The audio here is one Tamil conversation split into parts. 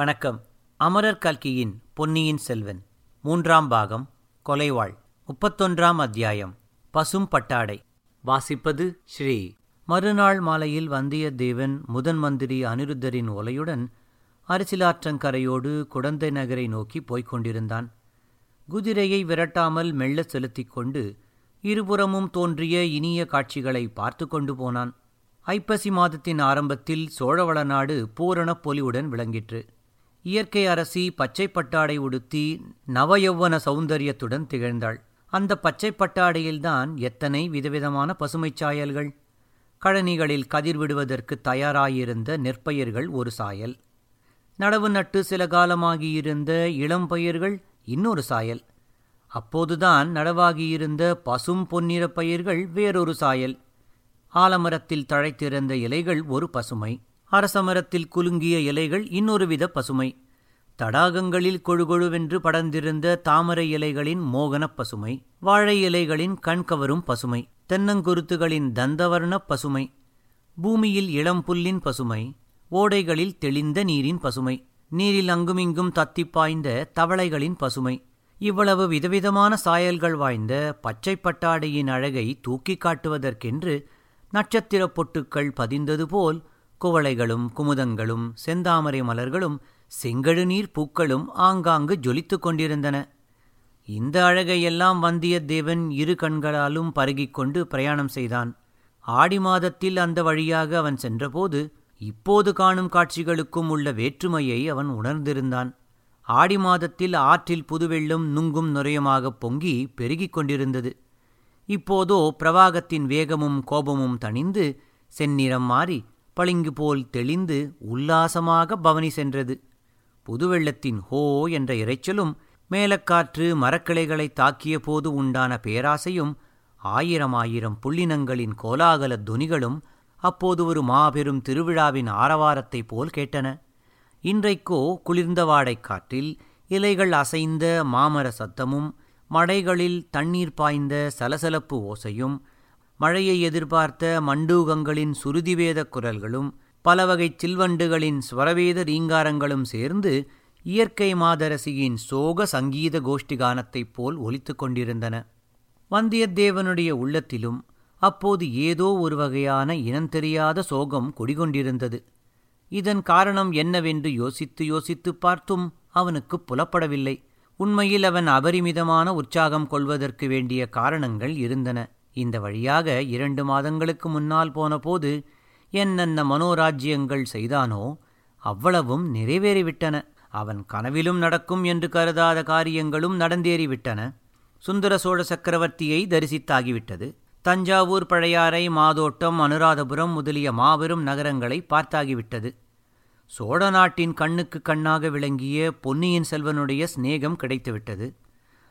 வணக்கம். அமரர் கல்கியின் பொன்னியின் செல்வன் மூன்றாம் பாகம் கொலைவாள் முப்பத்தொன்றாம் அத்தியாயம் பசும் பட்டாடை. வாசிப்பது ஸ்ரீ. மறுநாள் மாலையில் வந்தியத்தேவன் முதன் மந்திரி அனிருத்தரின் ஒலையுடன் அரசிலாற்றங்கரையோடு குடந்தை நகரை நோக்கி போய்க் கொண்டிருந்தான். குதிரையை விரட்டாமல் மெல்ல செலுத்திக் கொண்டு இருபுறமும் தோன்றிய இனிய காட்சிகளை பார்த்து கொண்டு போனான். ஐப்பசி மாதத்தின் ஆரம்பத்தில் சோழவள நாடு பூரண பொலிவுடன் விளங்கிற்று. இயற்கை அரசி பச்சை பட்டாடை உடுத்தி நவயௌவன சௌந்தரியத்துடன் திகழ்ந்தாள். அந்த பச்சை பட்டாடையில்தான் எத்தனை விதவிதமான பசுமைச் சாயல்கள். கழனிகளில் கதிர் விடுவதற்கு தயாராயிருந்த நெற்பயிர்கள் ஒரு சாயல். நடவு நட்டு சில காலமாகியிருந்த இளம்பயிர்கள் இன்னொரு சாயல். அப்போதுதான் நடவாகியிருந்த பசும் பொன்னிறப் பயிர்கள் வேறொரு சாயல். ஆலமரத்தில் தழைத்திருந்த இலைகள் ஒரு பசுமை. அரசமரத்தில் குலுங்கிய இலைகள் இன்னொரு வித பசுமை. தடாகங்களில் கொழுகொழுவென்று படர்ந்திருந்த தாமரை இலைகளின் மோகனப் பசுமை. வாழை இலைகளின் கண்கவரும் பசுமை. தென்னங்குருத்துகளின் தந்தவர்ணப் பசுமை. பூமியில் இளம் புல்லின் பசுமை. ஓடைகளில் தெளிந்த நீரின் பசுமை. நீரில் அங்குமிங்கும் தத்திப் பாய்ந்த தவளைகளின் பசுமை. இவ்வளவு விதவிதமான சாயல்கள் வாய்ந்த பச்சை பட்டாடையின் அழகை தூக்கிக் காட்டுவதற்கென்று நட்சத்திரப் பொட்டுக்கள் பதிந்தது போல் குவளைகளும் குமுதங்களும் செந்தாமரை மலர்களும் செங்கழுநீர் பூக்களும் ஆங்காங்கு ஜொலித்துக் கொண்டிருந்தன. இந்த அழகையெல்லாம் வந்தியத்தேவன் இரு கண்களாலும் பருகிக் கொண்டு பிரயாணம் செய்தான். ஆடி மாதத்தில் அந்த வழியாக அவன் சென்றபோது இப்போது காணும் காட்சிகளுக்கும் உள்ள வேற்றுமையை அவன் உணர்ந்திருந்தான். ஆடி மாதத்தில் ஆற்றில் புதுவெள்ளம் நுங்கும் நுரையுமாகப் பொங்கி பெருகிக் கொண்டிருந்தது. இப்போதோ பிரவாகத்தின் வேகமும் கோபமும் தணிந்து செந்நிறம் மாறி பளிங்கு போல் தெளிந்து உல்லாசமாக பவனி சென்றது. புதுவெள்ளத்தின் ஹோ என்ற இரைச்சலும் மேலக்காற்று மரக்கிளைகளை தாக்கிய போது உண்டான பேராசையும் ஆயிரம் ஆயிரம் புள்ளினங்களின் கோலாகல துனிகளும் அப்போது ஒரு மாபெரும் திருவிழாவின் ஆரவாரத்தைப் போல் கேட்டன. இன்றைக்கோ குளிர்ந்த வாடைக்காற்றில் இலைகள் அசைந்த மாமர சத்தமும் மடைகளில் தண்ணீர் பாய்ந்த சலசலப்பு ஓசையும் மழையை எதிர்பார்த்த மண்டூகங்களின் சுருதிவேத குரல்களும் பலவகைச் சில்வண்டுகளின் ஸ்வரவேத ரீங்காரங்களும் சேர்ந்து இயற்கை மாதரசியின் சோக சங்கீத கோஷ்டி கானத்தைப் போல் ஒலித்து கொண்டிருந்தன. வந்தியத்தேவனுடைய உள்ளத்திலும் அப்போது ஏதோ ஒரு வகையான இனந்தெரியாத சோகம் குடிகொண்டிருந்தது. இதன் காரணம் என்னவென்று யோசித்து யோசித்துப் பார்த்தும் அவனுக்கு புலப்படவில்லை. உண்மையில் அவன் அபரிமிதமான உற்சாகம் கொள்வதற்கு வேண்டிய காரணங்கள் இருந்தன. இந்த வழியாக இரண்டு மாதங்களுக்கு முன்னால் போனபோது என்னென்ன மனோராஜ்யங்கள் செய்தானோ அவ்வளவும் நிறைவேறிவிட்டன. அவன் கனவிலும் நடக்கும் என்று கருதாத காரியங்களும் நடந்தேறிவிட்டன. சுந்தர சோழ சக்கரவர்த்தியை தரிசித்தாகிவிட்டது. தஞ்சாவூர் பழையாறை மாதோட்டம் அனுராதபுரம் முதலிய மாபெரும் நகரங்களை பார்த்தாகிவிட்டது. சோழ நாட்டின் கண்ணுக்கு கண்ணாக விளங்கிய பொன்னியின் செல்வனுடைய சிநேகம் கிடைத்துவிட்டது.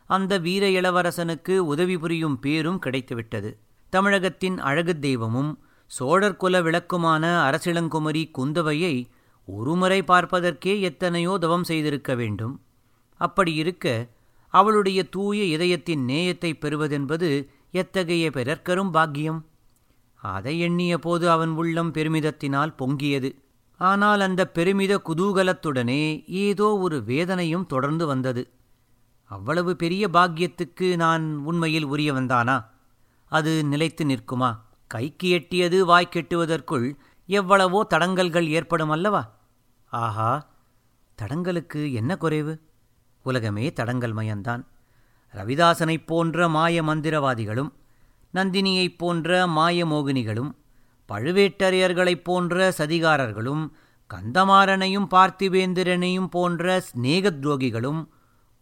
அந்த வீர இளவரசனுக்கு உதவி புரியும் பேரும் கிடைத்துவிட்டது. தமிழகத்தின் அழகு தெய்வமும் சோழர் குல விளக்குமான அரசிளங்குமரி குந்தவையை ஒருமுறை பார்ப்பதற்கே எத்தனையோ தவம் செய்திருக்க வேண்டும். அப்படி இருக்க அவளுடைய தூய இதயத்தின் நேயத்தை பெறுவதென்பது எத்தகைய பிறர்க்கரும் பாக்கியம்? அதை எண்ணிய போது அவன் உள்ளம் பெருமிதத்தினால் பொங்கியது. ஆனால் அந்த பெருமித குதூகலத்துடனே ஏதோ ஒரு வேதனையும் தொடர்ந்து வந்தது. அவ்வளவு பெரிய பாக்கியத்துக்கு நான் உண்மையில் உரியவன்தானா? அது நிலைத்து நிற்குமா? கைக்கு எட்டியது வாய்க்கெட்டுவதற்குள் எவ்வளவோ தடங்கல்கள் ஏற்படும் அல்லவா? ஆஹா தடங்கலுக்கு என்ன குறைவு? உலகமே தடங்கல் மயந்தான் ரவிதாசனைப் போன்ற மாய மந்திரவாதிகளும் நந்தினியைப் போன்ற மாய மோகினிகளும் பழுவேட்டரையர்களைப் போன்ற சதிகாரர்களும் கந்தமாறனையும் பார்த்திவேந்திரனையும் போன்ற சிநேக துரோகிகளும்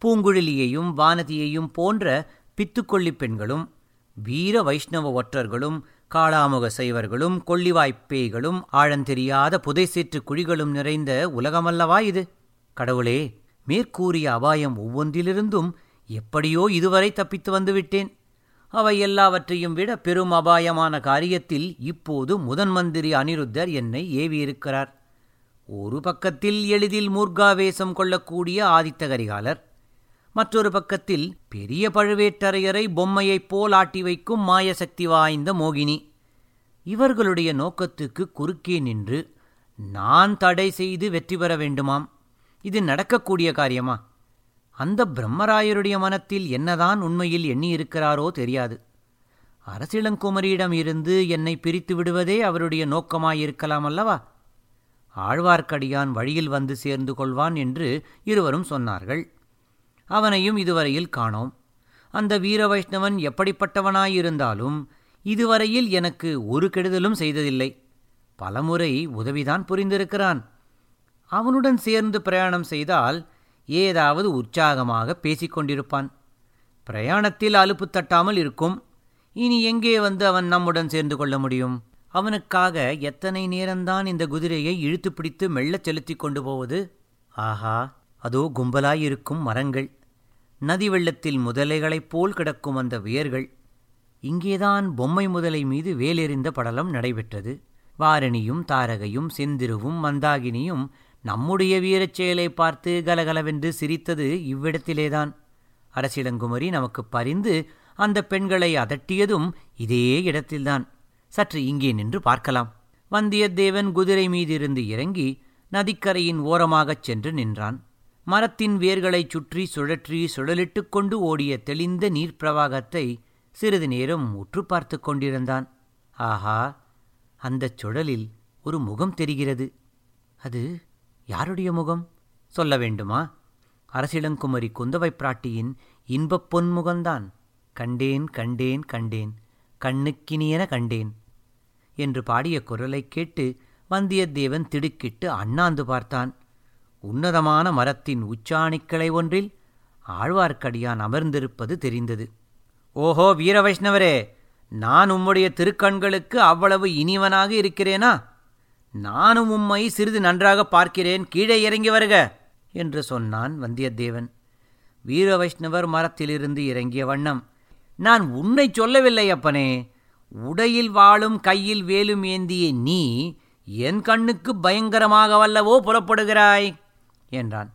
பூங்குழலியையும் வானதியையும் போன்ற பித்துக்கொள்ளிப் பெண்களும் வீர வைஷ்ணவ ஒற்றர்களும் காளாமுக சைவர்களும் கொள்ளிவாய்ப்பேய்களும் ஆழந்தெரியாத புதைசேற்று குழிகளும் நிறைந்த உலகமல்லவா இது? கடவுளே மேற்கூறிய அபாயம் ஒவ்வொன்றிலிருந்தும் எப்படியோ இதுவரை தப்பித்து வந்துவிட்டேன். அவை எல்லாவற்றையும் விட பெரும் அபாயமான காரியத்தில் இப்போது முதன் மந்திரி அனிருத்தர் என்னை ஏவியிருக்கிறார். ஒரு பக்கத்தில் எளிதில் மூர்காவேசம் கொள்ளக்கூடிய ஆதித்த கரிகாலர் மற்றொரு பக்கத்தில் பெரிய பழுவேட்டரையரை பொம்மையைப் போல் ஆட்டி வைக்கும் மாயசக்தி வாய்ந்த மோகினி. இவர்களுடைய நோக்கத்துக்கு குறுக்கே நின்று நான் தடை செய்து வெற்றி பெற வேண்டுமாம். இது நடக்கக்கூடிய காரியமா? அந்த பிரம்மராயருடைய மனத்தில் என்னதான் உண்மையில் எண்ணியிருக்கிறாரோ தெரியாது. அரசிளங்குமரியிடம் இருந்து என்னை பிரித்து விடுவதே அவருடைய நோக்கமாயிருக்கலாம் அல்லவா? ஆழ்வார்க்கடியான் வழியில் வந்து சேர்ந்து கொள்வான் என்று இருவரும் சொன்னார்கள். அவனையும் இதுவரையில் காணோம். அந்த வீர வைஷ்ணவன் எப்படிப்பட்டவனாயிருந்தாலும் இதுவரையில் எனக்கு ஒரு கெடுதலும் செய்ததில்லை. பலமுறை உதவிதான் புரிந்திருக்கிறான். அவனுடன் சேர்ந்து பிரயாணம் செய்தால் ஏதாவது உற்சாகமாக பேசிக்கொண்டிருப்பான் பிரயாணத்தில் அலுப்பு தட்டாமல் இருக்கும். இனி எங்கே வந்து அவன் நம்முடன் சேர்ந்து கொள்ள முடியும்? அவனுக்காக எத்தனை நேரம்தான் இந்த குதிரையை இழுத்து பிடித்து மெல்லச் செலுத்திக் கொண்டு போவது? ஆஹா அதோ கும்பலாயிருக்கும் மரங்கள். நதி வெள்ளத்தில் முதலைகளைப் போல் கிடக்கும் அந்த வியர்கள் இங்கேதான் பொம்மை முதலை மீது வேலெறிந்த படலம் நடைபெற்றது. வாரணியும் தாரகையும் செந்திருவும் மந்தாகினியும் நம்முடைய வீரச் செயலை பார்த்து கலகலவென்று சிரித்தது இவ்விடத்திலேதான். அரசிடங்குமரி நமக்கு பரிந்து அந்த பெண்களை அதட்டியதும் இதே இடத்தில்தான். சற்று இங்கே நின்று பார்க்கலாம். வந்தியத்தேவன் குதிரை மீதிருந்து இறங்கி நதிக்கரையின் ஓரமாகச் சென்று நின்றான். மரத்தின் வேர்களைச் சுற்றி சுழற்றி சுழலிட்டுக் கொண்டு ஓடிய தெளிந்த நீர்ப்பிரவாகத்தை சிறிது நேரம் உற்று பார்த்து கொண்டிருந்தான். ஆஹா அந்தச் சுழலில் ஒரு முகம் தெரிகிறது. அது யாருடைய முகம்? சொல்ல வேண்டுமா? அரசிளங்குமரி குந்தவை பிராட்டியின் இன்பப் பொன்முகந்தான் கண்டேன் கண்டேன் கண்டேன் கண்ணுக்கினியென கண்டேன் என்று பாடிய குரலைக் கேட்டு வந்தியத்தேவன் திடுக்கிட்டு அண்ணாந்து பார்த்தான். உன்னதமான மரத்தின் உச்சாணிக்கிளை ஒன்றில் ஆழ்வார்க்கடியான் அமர்ந்திருப்பது தெரிந்தது. ஓஹோ வீர வைஷ்ணவரே நான் உம்முடைய திருக்கண்களுக்கு அவ்வளவு இனிவனாக இருக்கிறேனா? நானும் உம்மை சிறிது நன்றாக பார்க்கிறேன் கீழே இறங்கி வருக! என்று சொன்னான் வந்தியத்தேவன். வீர வைஷ்ணவர் மரத்திலிருந்து இறங்கிய வண்ணம் நான் உன்னை சொல்லவில்லை அப்பனே! உடையில் வாழும் கையில் வேலும் ஏந்திய நீ என் கண்ணுக்கு பயங்கரமாக வல்லவோ புறப்படுகிறாய் என்றான்.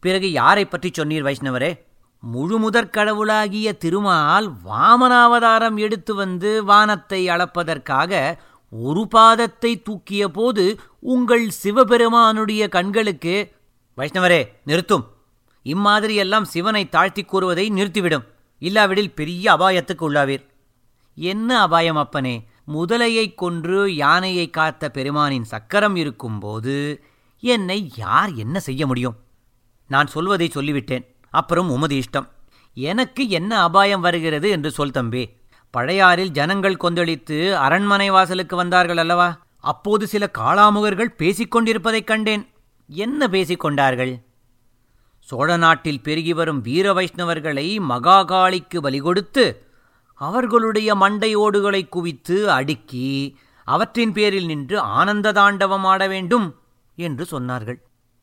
பிறகு யாரை பற்றி சொன்னீர் வைஷ்ணவரே? முழுமுதற் கடவுளாகிய திருமால் வாமனாவதாரம் எடுத்து வந்து வானத்தை அளப்பதற்காக ஒரு பாதத்தை தூக்கிய போது உங்கள் சிவபெருமானுடைய கண்களுக்கு வைஷ்ணவரே நிறுத்தும். இம்மாதிரியெல்லாம் சிவனை தாழ்த்திக் கூறுவதை நிறுத்திவிடும். இல்லாவிடில் பெரிய அபாயத்துக்கு உள்ளாவீர். என்ன அபாயம் அப்பனே? முதலையைக் கொன்று யானையை காத்த பெருமானின் சக்கரம் இருக்கும்போது என்னை யார் என்ன செய்ய முடியும்? நான் சொல்வதை சொல்லிவிட்டேன். அப்புறம் உமது இஷ்டம். எனக்கு என்ன அபாயம் வருகிறது என்று சொல் தம்பி. பழையாறில் ஜனங்கள் கொந்தளித்து அரண்மனை வாசலுக்கு வந்தார்கள் அல்லவா? அப்போது சில காளாமுகர்கள் பேசிக் கொண்டிருப்பதைக் கண்டேன். என்ன பேசிக்கொண்டார்கள் சோழ நாட்டில் பெருகி வரும் வீர வைஷ்ணவர்களை மகாகாளிக்கு பலி கொடுத்து அவர்களுடைய மண்டை ஓடுகளை குவித்து அடுக்கி அவற்றின் பேரில் நின்று ஆனந்த தாண்டவம் ஆட வேண்டும். என்று சொன்னார்கள்.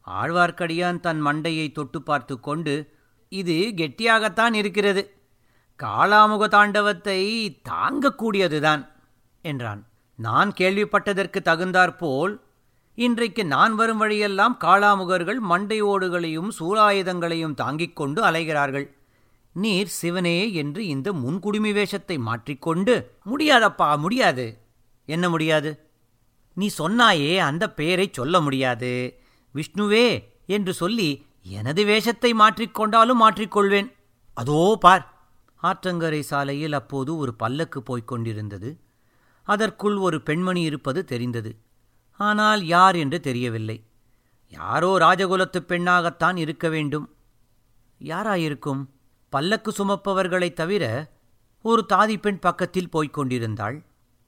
ஆழ்வார்க்கடியான் தன் மண்டையை தொட்டு பார்த்து கொண்டு இது கெட்டியாகத்தான் இருக்கிறது. காளாமுக தாண்டவத்தை தாங்கக்கூடியதுதான் என்றான். நான் கேள்விப்பட்டதற்கு தகுந்தாற்போல் இன்றைக்கு நான் வரும் வழியெல்லாம் காளாமுகர்கள் மண்டை ஓடுகளையும் சூலாயுதங்களையும் தாங்கிக் கொண்டு அலைகிறார்கள். நீர் சிவனே என்று இந்த முன்குடுமி வேஷத்தை மாற்றிக்கொண்டு முடியாதப்பா முடியாது. என்ன முடியாது? நீ சொன்னாயே அந்த பெயரைச் சொல்ல முடியாது. விஷ்ணுவே என்று சொல்லி எனது வேஷத்தை மாற்றிக்கொண்டாலும் மாற்றிக்கொள்வேன் அதோ பார். ஆற்றங்கரை சாலையில் அப்போது ஒரு பல்லக்கு போய்க் கொண்டிருந்தது. அதற்குள் ஒரு பெண்மணி இருப்பது தெரிந்தது. ஆனால் யார் என்று தெரியவில்லை. யாரோ ராஜகுலத்து பெண்ணாகத்தான் இருக்க வேண்டும். யாராயிருக்கும்? பல்லக்கு சுமப்பவர்களைத் தவிர ஒரு தாதி பெண் பக்கத்தில் போய்க் கொண்டிருந்தாள்.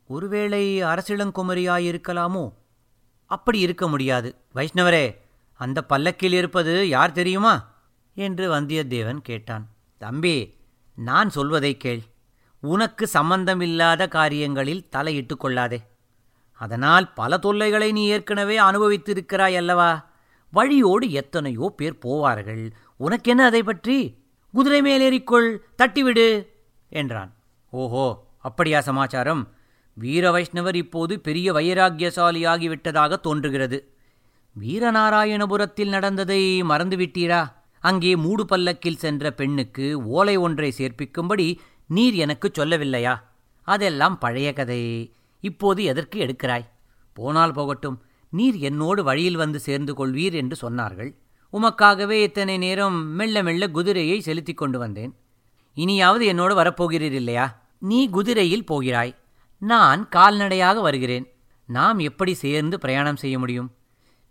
ஒருவேளை அரசிளங்குமரியாயிருக்கலாமோ? அப்படி இருக்க முடியாது. வைஷ்ணவரே அந்த பல்லக்கில் இருப்பது யார் தெரியுமா? என்று வந்தியத்தேவன் கேட்டான். தம்பி நான் சொல்வதை கேள். உனக்கு சம்பந்தமில்லாத காரியங்களில் தலையிட்டுக் கொள்ளாதே. அதனால் பல தொல்லைகளை நீ ஏற்கனவே அனுபவித்திருக்கிறாய் அல்லவா? வழியோடு எத்தனையோ பேர் போவார்கள். உனக்கென்ன அதை பற்றி? குதிரை மேலேறிக்கொள் தட்டிவிடு என்றான். ஓஹோ அப்படியா சமாச்சாரம். வீர வைஷ்ணவர் இப்போது பெரிய வைராக்கியசாலியாகிவிட்டதாக தோன்றுகிறது. வீரநாராயணபுரத்தில் நடந்ததை மறந்துவிட்டீரா? அங்கே மூடு பல்லக்கில் சென்ற பெண்ணுக்கு ஓலை ஒன்றை சேர்ப்பிக்கும்படி நீர் எனக்குச் சொல்லவில்லையா? அதெல்லாம் பழைய கதை. இப்போது எதற்கு எடுக்கிறாய்? போனால் போகட்டும். நீர் என்னோடு வழியில் வந்து சேர்ந்து கொள்வீர் என்று சொன்னார்கள். உமக்காகவே இத்தனை நேரம் மெல்ல மெல்ல குதிரையை செலுத்திக் கொண்டு வந்தேன். இனியாவது என்னோடு வரப்போகிறீர் இல்லையா? நீ குதிரையில் போகிறாய். நான் கால்நடையாக வருகிறேன். நாம் எப்படி சேர்ந்து பிரயாணம் செய்ய முடியும்?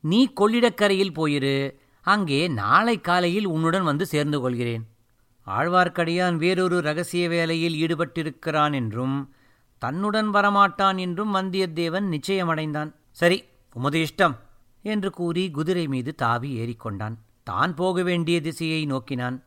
நீ கொள்ளிடக்கரையில் போயிரு. அங்கே நாளை காலையில் உன்னுடன் வந்து சேர்ந்து கொள்கிறேன். ஆழ்வார்க்கடியான் வேறொரு ரகசிய வேலையில் ஈடுபட்டிருக்கிறான் என்றும் தன்னுடன் வரமாட்டான் என்றும் வந்தியத்தேவன் நிச்சயமடைந்தான். சரி உமது இஷ்டம் என்று கூறி குதிரை மீது தாவி ஏறிக்கொண்டான். தான் போக வேண்டிய திசையை நோக்கினான்.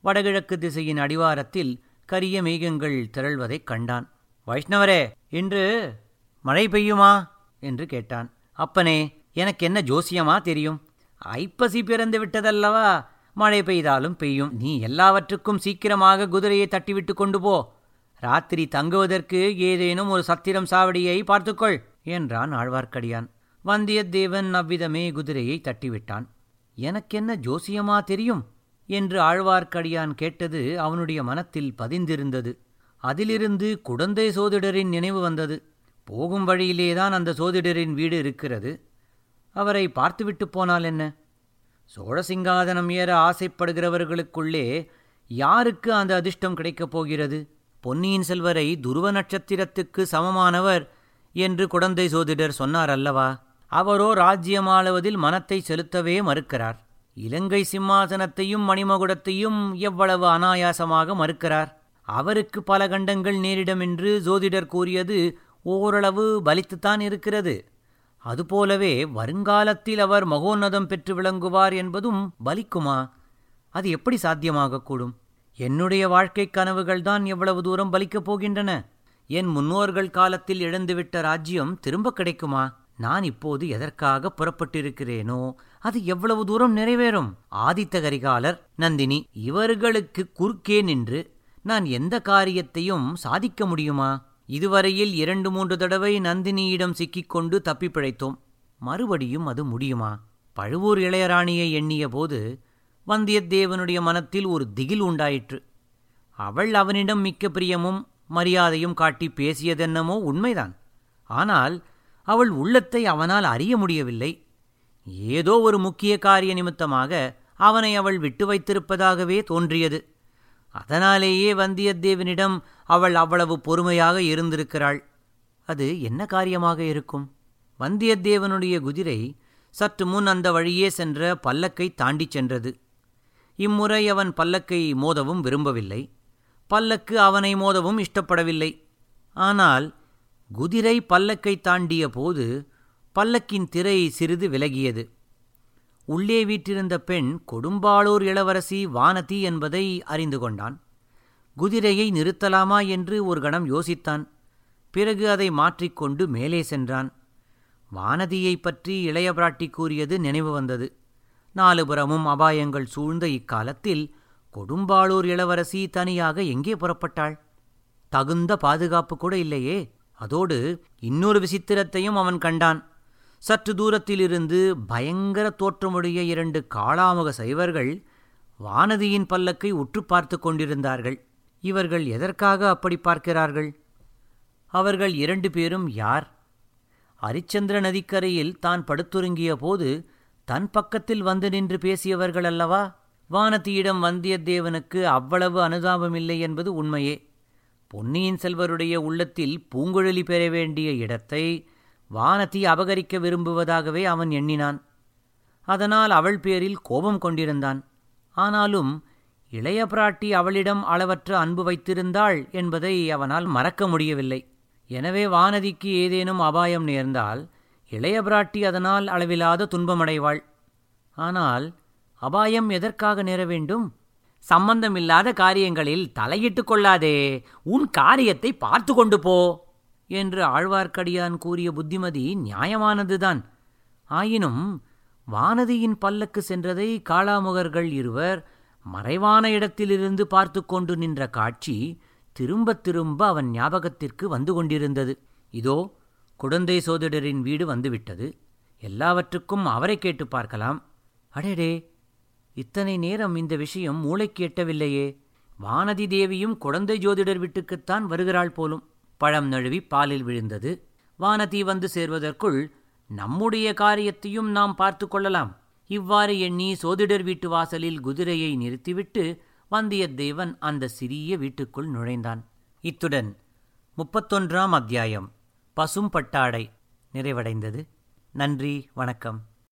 வடகிழக்கு திசையின் அடிவாரத்தில் கரிய மேகங்கள் திரள்வதைக் கண்டான். வைஷ்ணவரே இன்று மழை பெய்யுமா? என்று கேட்டான். அப்பனே எனக்கு என்ன ஜோசியமா தெரியும்? ஐப்பசி பிறந்து விட்டதல்லவா? மழை பெய்தாலும் பெய்யும். நீ எல்லாவற்றுக்கும் சீக்கிரமாக குதிரையை தட்டிவிட்டு கொண்டு போ. ராத்திரி தங்குவதற்கு ஏதேனும் ஒரு சத்திரம் சாவடியை பார்த்துக்கொள் என்றான் ஆழ்வார்க்கடியான். வந்தியத்தேவன் அவ்விதமே குதிரையை தட்டிவிட்டான். எனக்கென்ன ஜோசியமா தெரியும்? என்று ஆழ்வார்க்கடியான் கேட்டது அவனுடைய மனத்தில் பதிந்திருந்தது. அதிலிருந்து குடந்தை சோதிடரின் நினைவு வந்தது. போகும் வழியிலேதான் அந்த சோதிடரின் வீடு இருக்கிறது. அவரை பார்த்துவிட்டு போனால் என்ன? சோழ சிங்காதனம் ஏற ஆசைப்படுகிறவர்களுக்குள்ளே யாருக்கு அந்த அதிர்ஷ்டம் கிடைக்கப் போகிறது? பொன்னியின் செல்வரை துருவ நட்சத்திரத்துக்கு சமமானவர் என்று குடந்தை சோதிடர் சொன்னார் அல்லவா? அவரோ ராஜ்யமாளுவதில் மனத்தை செலுத்தவே மறுக்கிறார். இலங்கை சிம்மாசனத்தையும் மணிமகுடத்தையும் எவ்வளவு அனாயாசமாக மறுக்கிறார்? அவருக்கு பல கண்டங்கள் நேரிடும் என்று ஜோதிடர் கூறியது ஓரளவு பலித்துத்தான் இருக்கிறது. அதுபோலவே வருங்காலத்தில் அவர் மகோன்னதம் பெற்று விளங்குவார் என்பதும் பலிக்குமா? அது எப்படி சாத்தியமாகக்கூடும்? என்னுடைய வாழ்க்கை கனவுகள்தான் எவ்வளவு தூரம் பலிக்கப் போகின்றன? என் முன்னோர்கள் காலத்தில் இழந்துவிட்ட ராஜ்யம் திரும்ப கிடைக்குமா? நான் இப்போது எதற்காக புறப்பட்டிருக்கிறேனோ அது எவ்வளவு தூரம் நிறைவேறும்? ஆதித்த கரிகாலர் நந்தினி இவர்களுக்கு குறுக்கே நின்று நான் எந்த காரியத்தையும் சாதிக்க முடியுமா? இதுவரையில் இரண்டு மூன்று தடவை நந்தினியிடம் சிக்கிக்கொண்டு தப்பி பிழைத்தோம். மறுபடியும் அது முடியுமா? பழுவூர் இளையராணியை எண்ணிய போது வந்தியத்தேவனுடைய மனத்தில் ஒரு திகில் உண்டாயிற்று. அவள் அவனிடம் மிக்க பிரியமும் மரியாதையும் காட்டி பேசியதென்னமோ உண்மைதான். ஆனால் அவள் உள்ளத்தை அவனால் அறிய முடியவில்லை. ஏதோ ஒரு முக்கிய காரிய நிமித்தமாக அவனை அவள் விட்டு வைத்திருப்பதாகவே தோன்றியது. அதனாலேயே வந்தியத்தேவனிடம் அவள் அவ்வளவு பொறுமையாக இருந்திருக்கிறாள். அது என்ன காரியமாக இருக்கும்? வந்தியத்தேவனுடைய குதிரை சற்று முன் அந்த வழியே சென்ற பல்லக்கை தாண்டிச் சென்றது. இம்முறை அவன் பல்லக்கை மோதவும் விரும்பவில்லை. பல்லக்கு அவனை மோதவும் இஷ்டப்படவில்லை. ஆனால் குதிரை பல்லக்கை தாண்டிய போது பல்லக்கின் திரை சிறிது விலகியது. உள்ளே வீற்றிருந்த பெண் கொடும்பாளூர் இளவரசி வானதி என்பதை அறிந்து கொண்டான். குதிரையை நிறுத்தலாமா என்று ஒரு கணம் யோசித்தான். பிறகு அதை மாற்றிக்கொண்டு மேலே சென்றான். வானதியைப் பற்றி இளைய பிராட்டி கூறியது நினைவு வந்தது. நாலுபுறமும் அபாயங்கள் சூழ்ந்த இக்காலத்தில் கொடும்பாளூர் இளவரசி தனியாக எங்கே புறப்பட்டாள்? தகுந்த பாதுகாப்பு கூட இல்லையே. அதோடு இன்னொரு விசித்திரத்தையும் அவன் கண்டான். சற்று தூரத்திலிருந்து பயங்கர தோற்றமுடைய இரண்டு காளாமுக சைவர்கள் வானதியின் பல்லக்கை உற்று பார்த்து கொண்டிருந்தார்கள். இவர்கள் எதற்காக அப்படி பார்க்கிறார்கள்? அவர்கள் இரண்டு பேரும் யார்? அரிச்சந்திர நதிக்கரையில் தான் படுத்துருங்கிய போது தன் பக்கத்தில் வந்து நின்று பேசியவர்கள் அல்லவா? வானதியிடம் வந்தியத்தேவனுக்கு அவ்வளவு அனுதாபமில்லை என்பது உண்மையே. பொன்னியின் செல்வருடைய உள்ளத்தில் பூங்குழலி பெற வேண்டிய இடத்தை வானதி அபகரிக்க விரும்புவதாகவே அவன் எண்ணினான். அதனால் அவள் பேரில் கோபம் கொண்டிருந்தான். ஆனாலும் இளைய பிராட்டி அவளிடம் அளவற்ற அன்பு வைத்திருந்தாள் என்பதை அவனால் மறக்க முடியவில்லை. எனவே வானதிக்கு ஏதேனும் அபாயம் நேர்ந்தால் இளைய பிராட்டி அதனால் அளவிலாத துன்பமடைவாள். ஆனால் அபாயம் எதற்காக நேர வேண்டும்? சம்பந்தமில்லாத காரியங்களில் தலையிட்டுக் கொள்ளாதே. உன் காரியத்தை பார்த்து கொண்டு போ. என்று ஆழ்வார்க்கடியான் கூறிய புத்திமதி நியாயமானதுதான். ஆயினும் வானதியின் பல்லக்கு சென்றதை காளாமுகர்கள் இருவர் மறைவான இடத்திலிருந்து பார்த்து கொண்டு நின்ற காட்சி திரும்பத் திரும்ப அவன் ஞாபகத்திற்கு வந்து கொண்டிருந்தது. இதோ குடந்தை சோதிடரின் வீடு வந்துவிட்டது. எல்லாவற்றுக்கும் அவரை கேட்டு பார்க்கலாம். அடேடே இத்தனை நேரம் இந்த விஷயம் மூளைக்கு எட்டவில்லையே. வானதி தேவியும் குழந்தை ஜோதிடர் வீட்டுக்குத்தான் வருகிறாள் போலும். பழம் நழுவி பாலில் விழுந்தது. வானதி வந்து சேர்வதற்குள் நம்முடைய காரியத்தையும் நாம் பார்த்து கொள்ளலாம். இவ்வாறு எண்ணி சோதிடர் வீட்டு வாசலில் குதிரையை நிறுத்திவிட்டு வந்தியத்தேவன் அந்த சிறிய வீட்டுக்குள் நுழைந்தான். இத்துடன் முப்பத்தொன்றாம் அத்தியாயம் பசும் பட்டாடை நிறைவடைந்தது. நன்றி வணக்கம்.